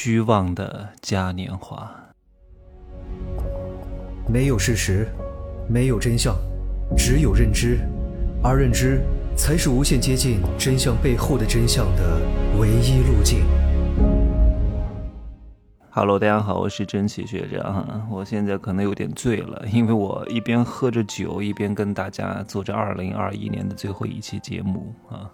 虚妄的嘉年华。没有事实，没有真相，只有认知，而认知才是无限接近真相背后的真相的唯一路径。Hello，大家好，我是真奇学长。我现在可能有点醉了，因为我一边喝着酒，一边跟大家做着2021年的最后一期节目啊。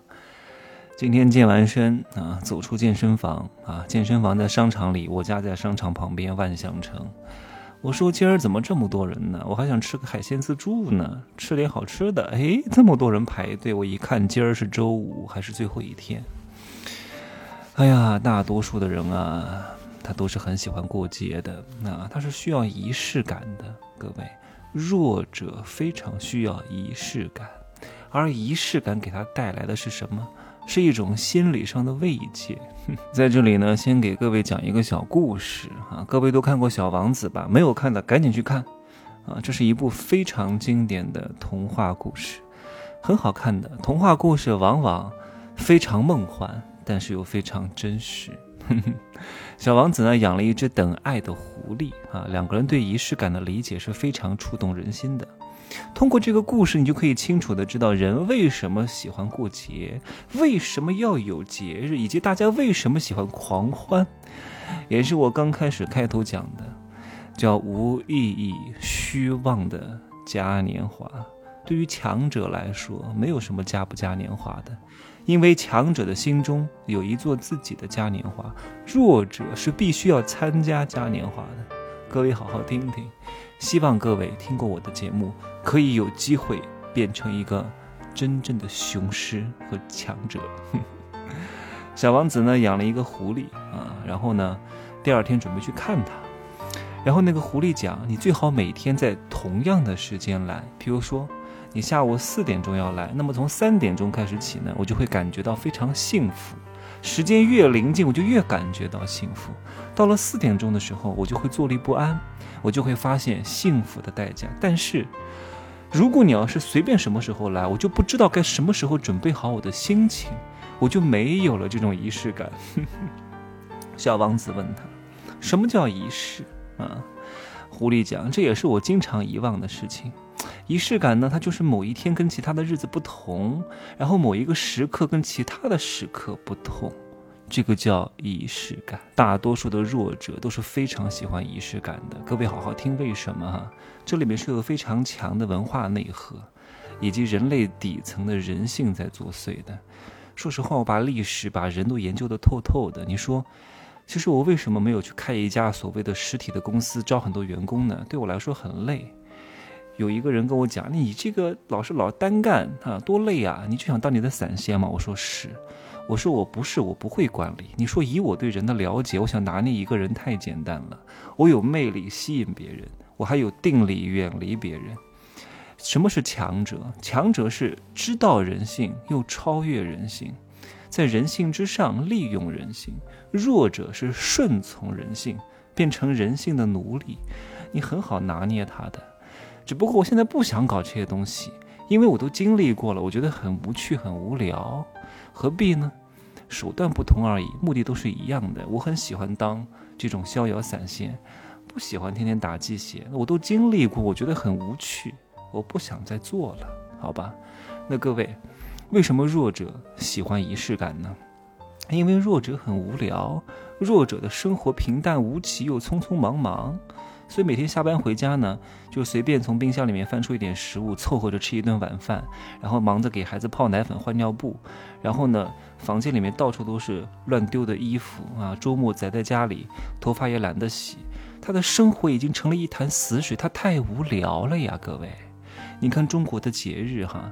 今天健完身啊，走出健身房啊，健身房在商场里，我家在商场旁边万象城。我说今儿怎么这么多人呢？我还想吃个海鲜自助呢，吃点好吃的。哎，这么多人排队，我一看今儿是周五，还是最后一天。哎呀，大多数的人啊，他都是很喜欢过节的，那他是需要仪式感的。各位，弱者非常需要仪式感，而仪式感给他带来的是什么？是一种心理上的慰藉。在这里呢，先给各位讲一个小故事啊。各位都看过《小王子》吧？没有看的赶紧去看啊！这是一部非常经典的童话故事，很好看的童话故事，往往非常梦幻，但是又非常真实。小王子呢，养了一只等爱的狐狸啊。两个人对仪式感的理解是非常触动人心的。通过这个故事，你就可以清楚的知道人为什么喜欢过节，为什么要有节日，以及大家为什么喜欢狂欢，也是我刚开始开头讲的，叫无意义、虚妄的嘉年华。对于强者来说，没有什么嘉不嘉年华的，因为强者的心中有一座自己的嘉年华，弱者是必须要参加嘉年华的。各位好好听听。希望各位听过我的节目，可以有机会变成一个真正的雄狮和强者。小王子呢养了一个狐狸啊，然后呢第二天准备去看它，然后那个狐狸讲：“你最好每天在同样的时间来，比如说你下午四点钟要来，那么从三点钟开始起呢，我就会感觉到非常幸福。时间越临近，我就越感觉到幸福。到了四点钟的时候，我就会坐立不安。”我就会发现幸福的代价。但是，如果你要是随便什么时候来，我就不知道该什么时候准备好我的心情，我就没有了这种仪式感。小王子问他：“什么叫仪式？”啊，狐狸讲：“这也是我经常遗忘的事情。仪式感呢，它就是某一天跟其他的日子不同，然后某一个时刻跟其他的时刻不同。”这个叫仪式感，大多数的弱者都是非常喜欢仪式感的。各位好好听，为什么哈？这里面是有非常强的文化内核，以及人类底层的人性在作祟的。说实话，我把历史、把人都研究得透透的。你说，其实我为什么没有去开一家所谓的实体的公司，招很多员工呢？对我来说很累。有一个人跟我讲：“你这个老是老单干啊，多累啊！你就想当你的散仙吗？”我说是。我说我不是，我不会管理。你说以我对人的了解，我想拿捏一个人太简单了。我有魅力吸引别人，我还有定力远离别人。什么是强者？强者是知道人性又超越人性，在人性之上利用人性。弱者是顺从人性，变成人性的奴隶。你很好拿捏他的，只不过我现在不想搞这些东西，因为我都经历过了，我觉得很无趣，很无聊。何必呢？手段不同而已，目的都是一样的。我很喜欢当这种逍遥散仙，不喜欢天天打鸡血。我都经历过，我觉得很无趣，我不想再做了，好吧？那各位，为什么弱者喜欢仪式感呢？因为弱者很无聊，弱者的生活平淡无奇又匆匆忙忙。所以每天下班回家呢，就随便从冰箱里面翻出一点食物，凑合着吃一顿晚饭，然后忙着给孩子泡奶粉、换尿布，然后呢，房间里面到处都是乱丢的衣服啊，周末宅在家里，头发也懒得洗，他的生活已经成了一潭死水，他太无聊了呀，各位，你看中国的节日哈，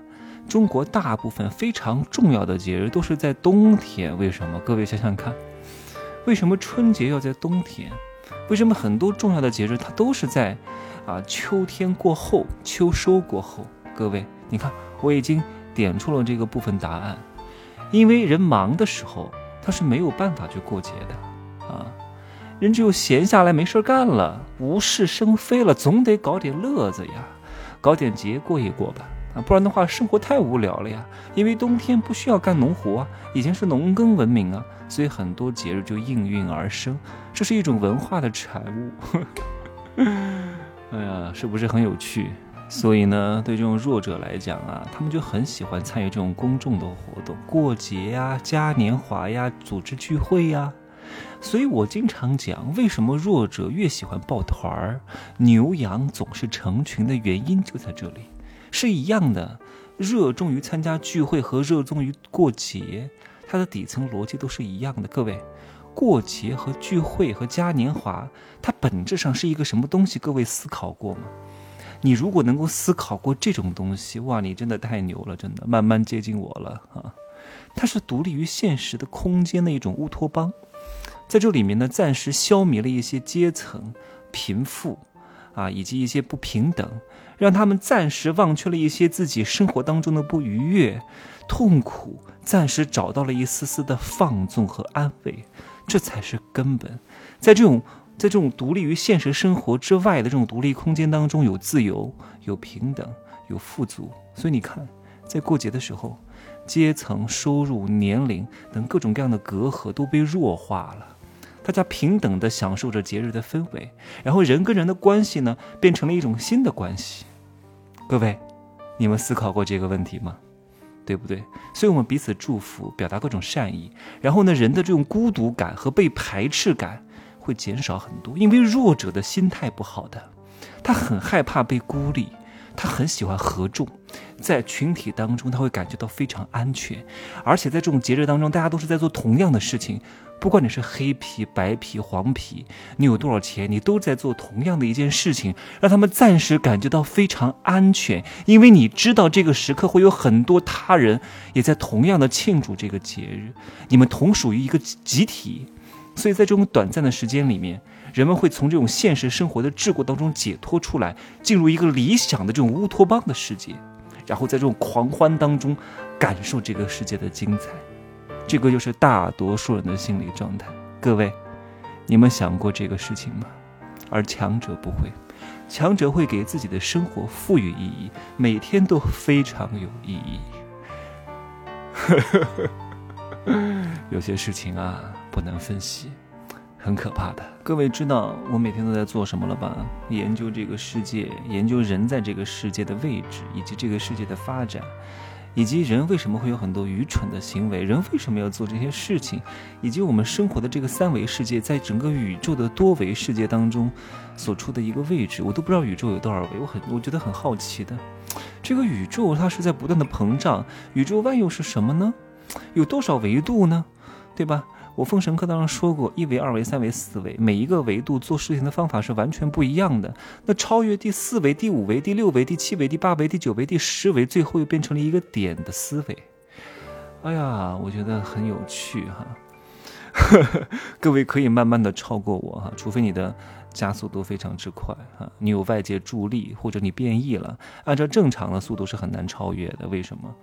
中国大部分非常重要的节日都是在冬天，为什么？各位想想看，为什么春节要在冬天？为什么很多重要的节日它都是在，啊秋天过后，秋收过后？各位，你看我已经点出了这个部分答案，因为人忙的时候他是没有办法去过节的，啊，人只有闲下来没事干了，无事生非了，总得搞点乐子呀，搞点节过一过吧，啊，不然的话生活太无聊了呀。因为冬天不需要干农活啊，以前是农耕文明啊，所以很多节日就应运而生，这是一种文化的产物。哎呀，是不是很有趣？所以呢，对这种弱者来讲啊，他们就很喜欢参与这种公众的活动，过节呀、嘉年华呀、组织聚会呀。所以我经常讲，为什么弱者越喜欢抱团儿，牛羊总是成群的原因就在这里，是一样的。热衷于参加聚会和热衷于过节，它的底层逻辑都是一样的。各位，过节和聚会和嘉年华，它本质上是一个什么东西？各位思考过吗？你如果能够思考过这种东西，哇，你真的太牛了，真的慢慢接近我了啊！它是独立于现实的空间的一种乌托邦。在这里面呢，暂时消弭了一些阶层、贫富，啊，以及一些不平等，让他们暂时忘却了一些自己生活当中的不愉悦、痛苦，暂时找到了一丝丝的放纵和安慰，这才是根本。在这种在这种独立于现实生活之外的这种独立空间当中，有自由、有平等、有富足。所以你看，在过节的时候，阶层、收入、年龄等各种各样的隔阂都被弱化了。大家平等地享受着节日的氛围，然后人跟人的关系呢，变成了一种新的关系。各位，你们思考过这个问题吗？对不对？所以我们彼此祝福，表达各种善意，然后呢，人的这种孤独感和被排斥感会减少很多。因为弱者的心态不好的，他很害怕被孤立，他很喜欢合众，在群体当中他会感觉到非常安全，而且在这种节日当中，大家都是在做同样的事情。不管你是黑皮、白皮、黄皮，你有多少钱，你都在做同样的一件事情，让他们暂时感觉到非常安全，因为你知道这个时刻会有很多他人也在同样的庆祝这个节日，你们同属于一个集体，所以在这种短暂的时间里面，人们会从这种现实生活的桎梏当中解脱出来，进入一个理想的这种乌托邦的世界，然后在这种狂欢当中感受这个世界的精彩。这个就是大多数人的心理状态。各位，你们想过这个事情吗？而强者不会，强者会给自己的生活赋予意义，每天都非常有意义。有些事情啊，不能分析，很可怕的。各位知道我每天都在做什么了吧？研究这个世界，研究人在这个世界的位置，以及这个世界的发展。以及人为什么会有很多愚蠢的行为？人为什么要做这些事情？以及我们生活的这个三维世界，在整个宇宙的多维世界当中所处的一个位置，我都不知道宇宙有多少维。我很，我觉得很好奇的。这个宇宙它是在不断的膨胀，宇宙外又是什么呢？有多少维度呢？对吧？我封神课当中说过，一维、二维、三维、四维，每一个维度做事情的方法是完全不一样的。那超越第四维、第五维、第六维、第七维、第八维、第九维、第十维，最后又变成了一个点的思维。哎呀，我觉得很有趣哈。各位可以慢慢的超过我哈，除非你的加速度非常之快哈，你有外界助力或者你变异了，按照正常的速度是很难超越的。为什么？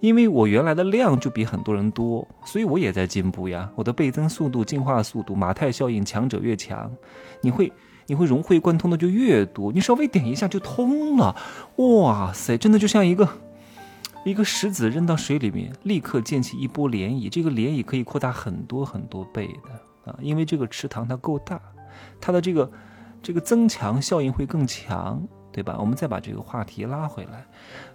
因为我原来的量就比很多人多，所以我也在进步呀。我的倍增速度、进化速度、马太效应，强者越强，你会你会融会贯通的就越多。你稍微点一下就通了，哇塞，真的就像一个一个石子扔到水里面，立刻溅起一波涟漪。这个涟漪可以扩大很多很多倍的啊，因为这个池塘它够大，它的这个这个增强效应会更强。对吧？我们再把这个话题拉回来，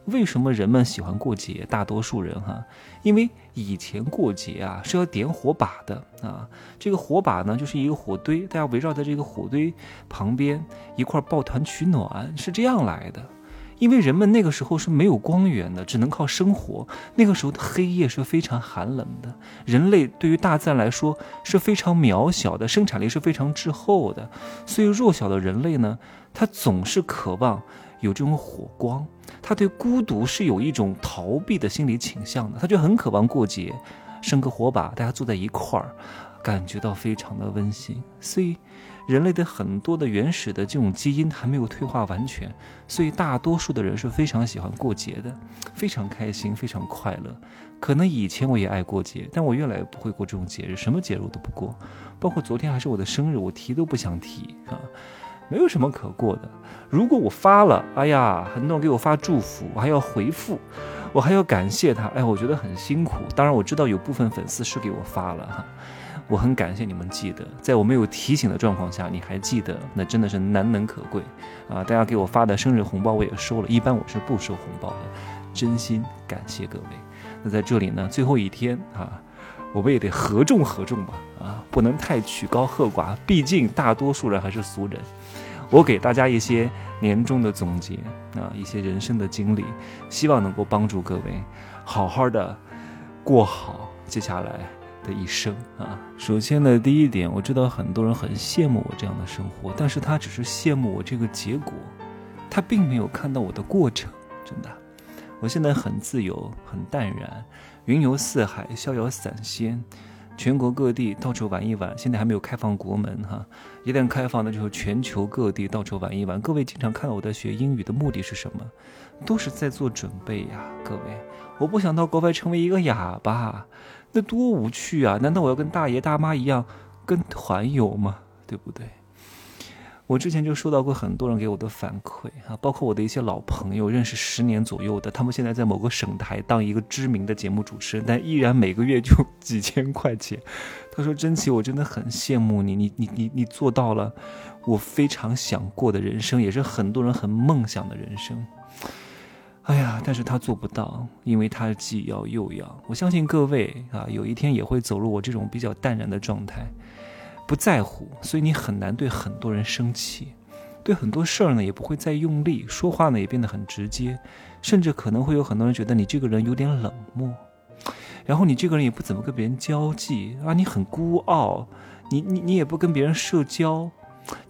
为什么人们喜欢过节？大多数人哈，因为以前过节啊是要点火把的啊，这个火把呢就是一个火堆，大家围绕在这个火堆旁边一块抱团取暖，是这样来的。因为人们那个时候是没有光源的，只能靠生活。那个时候的黑夜是非常寒冷的，人类对于大自然来说是非常渺小的，生产力是非常滞后的。所以弱小的人类呢，他总是渴望有这种火光，他对孤独是有一种逃避的心理倾向的，他就很渴望过节，生个火把，大家坐在一块儿，感觉到非常的温馨。所以。人类的很多的原始的这种基因还没有退化完全，所以大多数的人是非常喜欢过节的，非常开心，非常快乐。可能以前我也爱过节，但我越来越不会过这种节日，什么节日我都不过，包括昨天还是我的生日，我提都不想提啊。没有什么可过的。如果我发了，哎呀，很多人给我发祝福，我还要回复，我还要感谢他，哎，我觉得很辛苦。当然我知道有部分粉丝是给我发了哈，我很感谢你们记得，在我没有提醒的状况下你还记得，那真的是难能可贵啊！大家给我发的生日红包我也收了，一般我是不收红包的，真心感谢各位。那在这里呢，最后一天啊。我们也得合众合众吧，啊，不能太曲高和寡，毕竟大多数人还是俗人。我给大家一些年终的总结啊，一些人生的经历，希望能够帮助各位好好的过好接下来的一生啊。首先呢，第一点，我知道很多人很羡慕我这样的生活，但是他只是羡慕我这个结果，他并没有看到我的过程，真的。我现在很自由，很淡然。云游四海，逍遥散仙，全国各地到处玩一玩。现在还没有开放国门哈，一旦开放，那就是全球各地到处玩一玩。各位经常看到我在学英语的目的是什么？都是在做准备呀，各位。我不想到国外成为一个哑巴，那多无趣啊！难道我要跟大爷大妈一样跟团游吗？对不对？我之前就收到过很多人给我的反馈啊，包括我的一些老朋友，认识十年左右的，他们现在在某个省台当一个知名的节目主持人，但依然每个月就几千块钱。他说：“真奇，我真的很羡慕你，你你你你做到了我非常想过的人生，也是很多人很梦想的人生。”哎呀，但是他做不到，因为他既要又要。我相信各位啊，有一天也会走入我这种比较淡然的状态。不在乎，所以你很难对很多人生气，对很多事儿呢也不会再用力，说话呢也变得很直接，甚至可能会有很多人觉得你这个人有点冷漠，然后你这个人也不怎么跟别人交际啊，你很孤傲，你你你也不跟别人社交，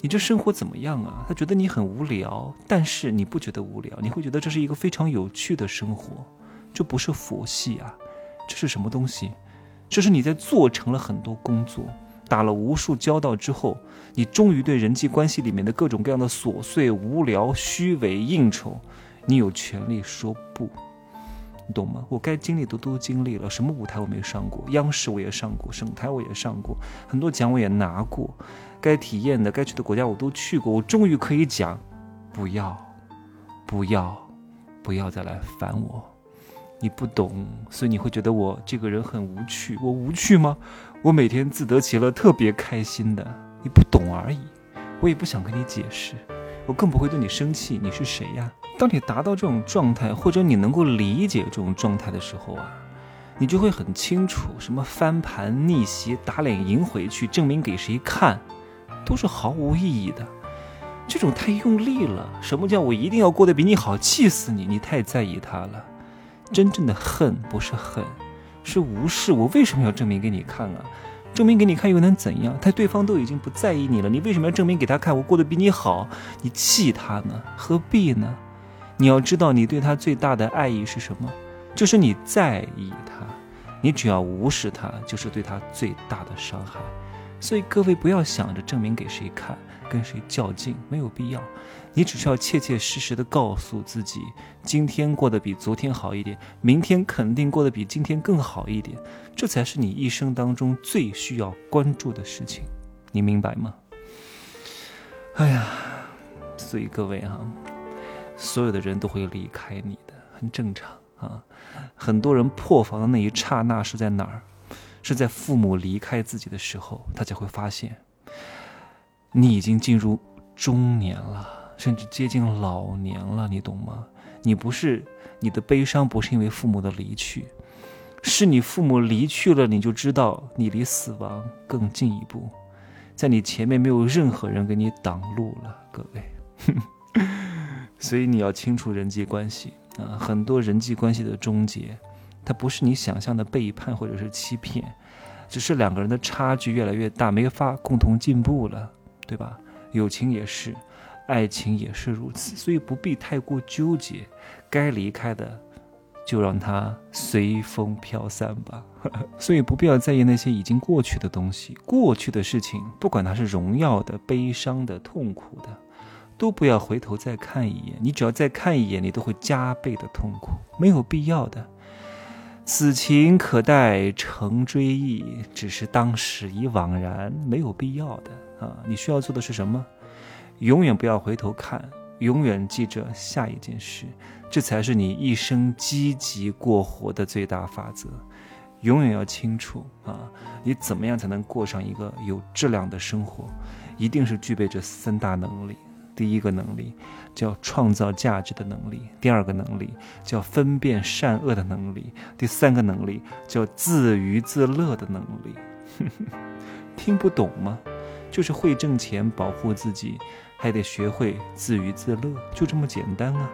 你这生活怎么样啊？他觉得你很无聊，但是你不觉得无聊，你会觉得这是一个非常有趣的生活，这不是佛系啊，这是什么东西？这是你在做成了很多工作。打了无数交道之后，你终于对人际关系里面的各种各样的琐碎、无聊、虚伪、应酬，你有权利说不，你懂吗？我该经历的都经历了，什么舞台我没上过，央视我也上过，省台我也上过，很多奖我也拿过，该体验的、该去的国家我都去过，我终于可以讲，不要，不要，不要再来烦我。你不懂，所以你会觉得我这个人很无趣。我无趣吗？我每天自得其乐，特别开心的。你不懂而已。我也不想跟你解释，我更不会对你生气。你是谁呀？当你达到这种状态，或者你能够理解这种状态的时候啊，你就会很清楚，什么翻盘、逆袭、打脸、赢回去、证明给谁看，都是毫无意义的。这种太用力了。什么叫我一定要过得比你好？气死你！你太在意他了。真正的恨不是恨，是无视。我为什么要证明给你看啊？证明给你看又能怎样？他对方都已经不在意你了，你为什么要证明给他看？我过得比你好，你气他呢？何必呢？你要知道，你对他最大的爱意是什么？就是你在意他。你只要无视他，就是对他最大的伤害。所以各位不要想着证明给谁看，跟谁较劲，没有必要。你只需要切切实实的告诉自己，今天过得比昨天好一点，明天肯定过得比今天更好一点，这才是你一生当中最需要关注的事情，你明白吗？哎呀，所以各位哈，所有的人都会离开你的，很正常啊。很多人破防的那一刹那是在哪儿？是在父母离开自己的时候，他才会发现，你已经进入中年了。甚至接近老年了，你懂吗？你不是你的悲伤，不是因为父母的离去，是你父母离去了，你就知道你离死亡更进一步，在你前面没有任何人给你挡路了，各位。所以你要清楚人际关系啊，很多人际关系的终结，它不是你想象的背叛或者是欺骗，只是两个人的差距越来越大，没法共同进步了，对吧？友情也是。爱情也是如此，所以不必太过纠结，该离开的就让它随风飘散吧。所以不必要在意那些已经过去的东西，过去的事情，不管它是荣耀的、悲伤的、痛苦的，都不要回头再看一眼。你只要再看一眼，你都会加倍的痛苦，没有必要的。此情可待成追忆，只是当时已惘然，没有必要的啊！你需要做的是什么？永远不要回头看，永远记着下一件事，这才是你一生积极过活的最大法则。永远要清楚啊，你怎么样才能过上一个有质量的生活？一定是具备这三大能力。第一个能力叫创造价值的能力，第二个能力叫分辨善恶的能力，第三个能力叫自娱自乐的能力。听不懂吗？就是会挣钱保护自己，还得学会自娱自乐，就这么简单啊！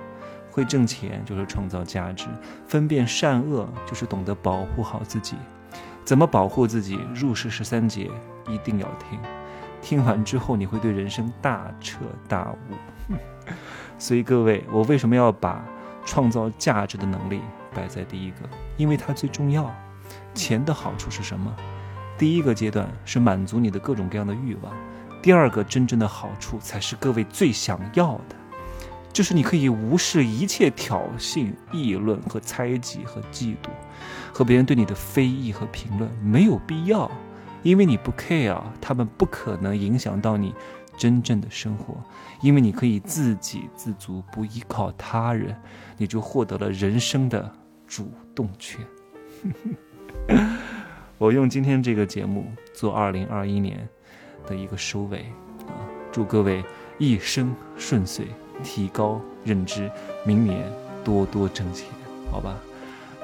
会挣钱就是创造价值，分辨善恶就是懂得保护好自己。怎么保护自己？入世十三节一定要听。听完之后，你会对人生大彻大悟。所以各位，我为什么要把创造价值的能力摆在第一个？因为它最重要。钱的好处是什么？第一个阶段是满足你的各种各样的欲望，第二个真正的好处才是各位最想要的，就是你可以无视一切挑衅、议论和猜忌和嫉妒，和别人对你的非议和评论没有必要。因为你不 care，他们不可能影响到你真正的生活，因为你可以自给自足，不依靠他人，你就获得了人生的主动权。我用今天这个节目做二零二一年的一个收尾啊，祝各位一生顺遂，提高认知，明年多多挣钱，好吧？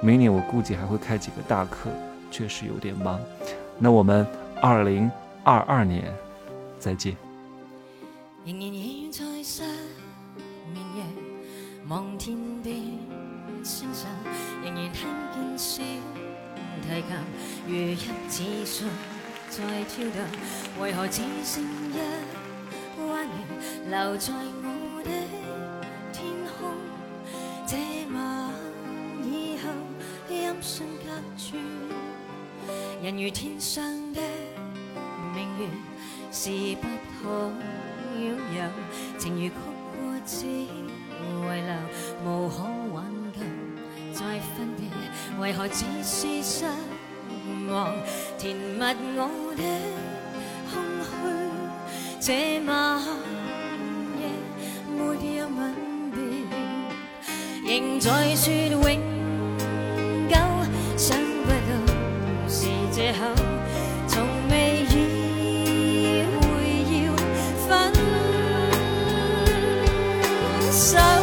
明年我估计还会开几个大课，确实有点忙。那我们二零二二年再见。仍然倚在失眠夜，望天边星辰，仍然听见小提琴如一指信在跳动，为何只剩一弯月留在如天上的明月，是不可拥有；情如曲过只遗留，无可挽救再分别。为何只是失望，填密我的空虚？这晚夜没有吻别，仍在说永。sun.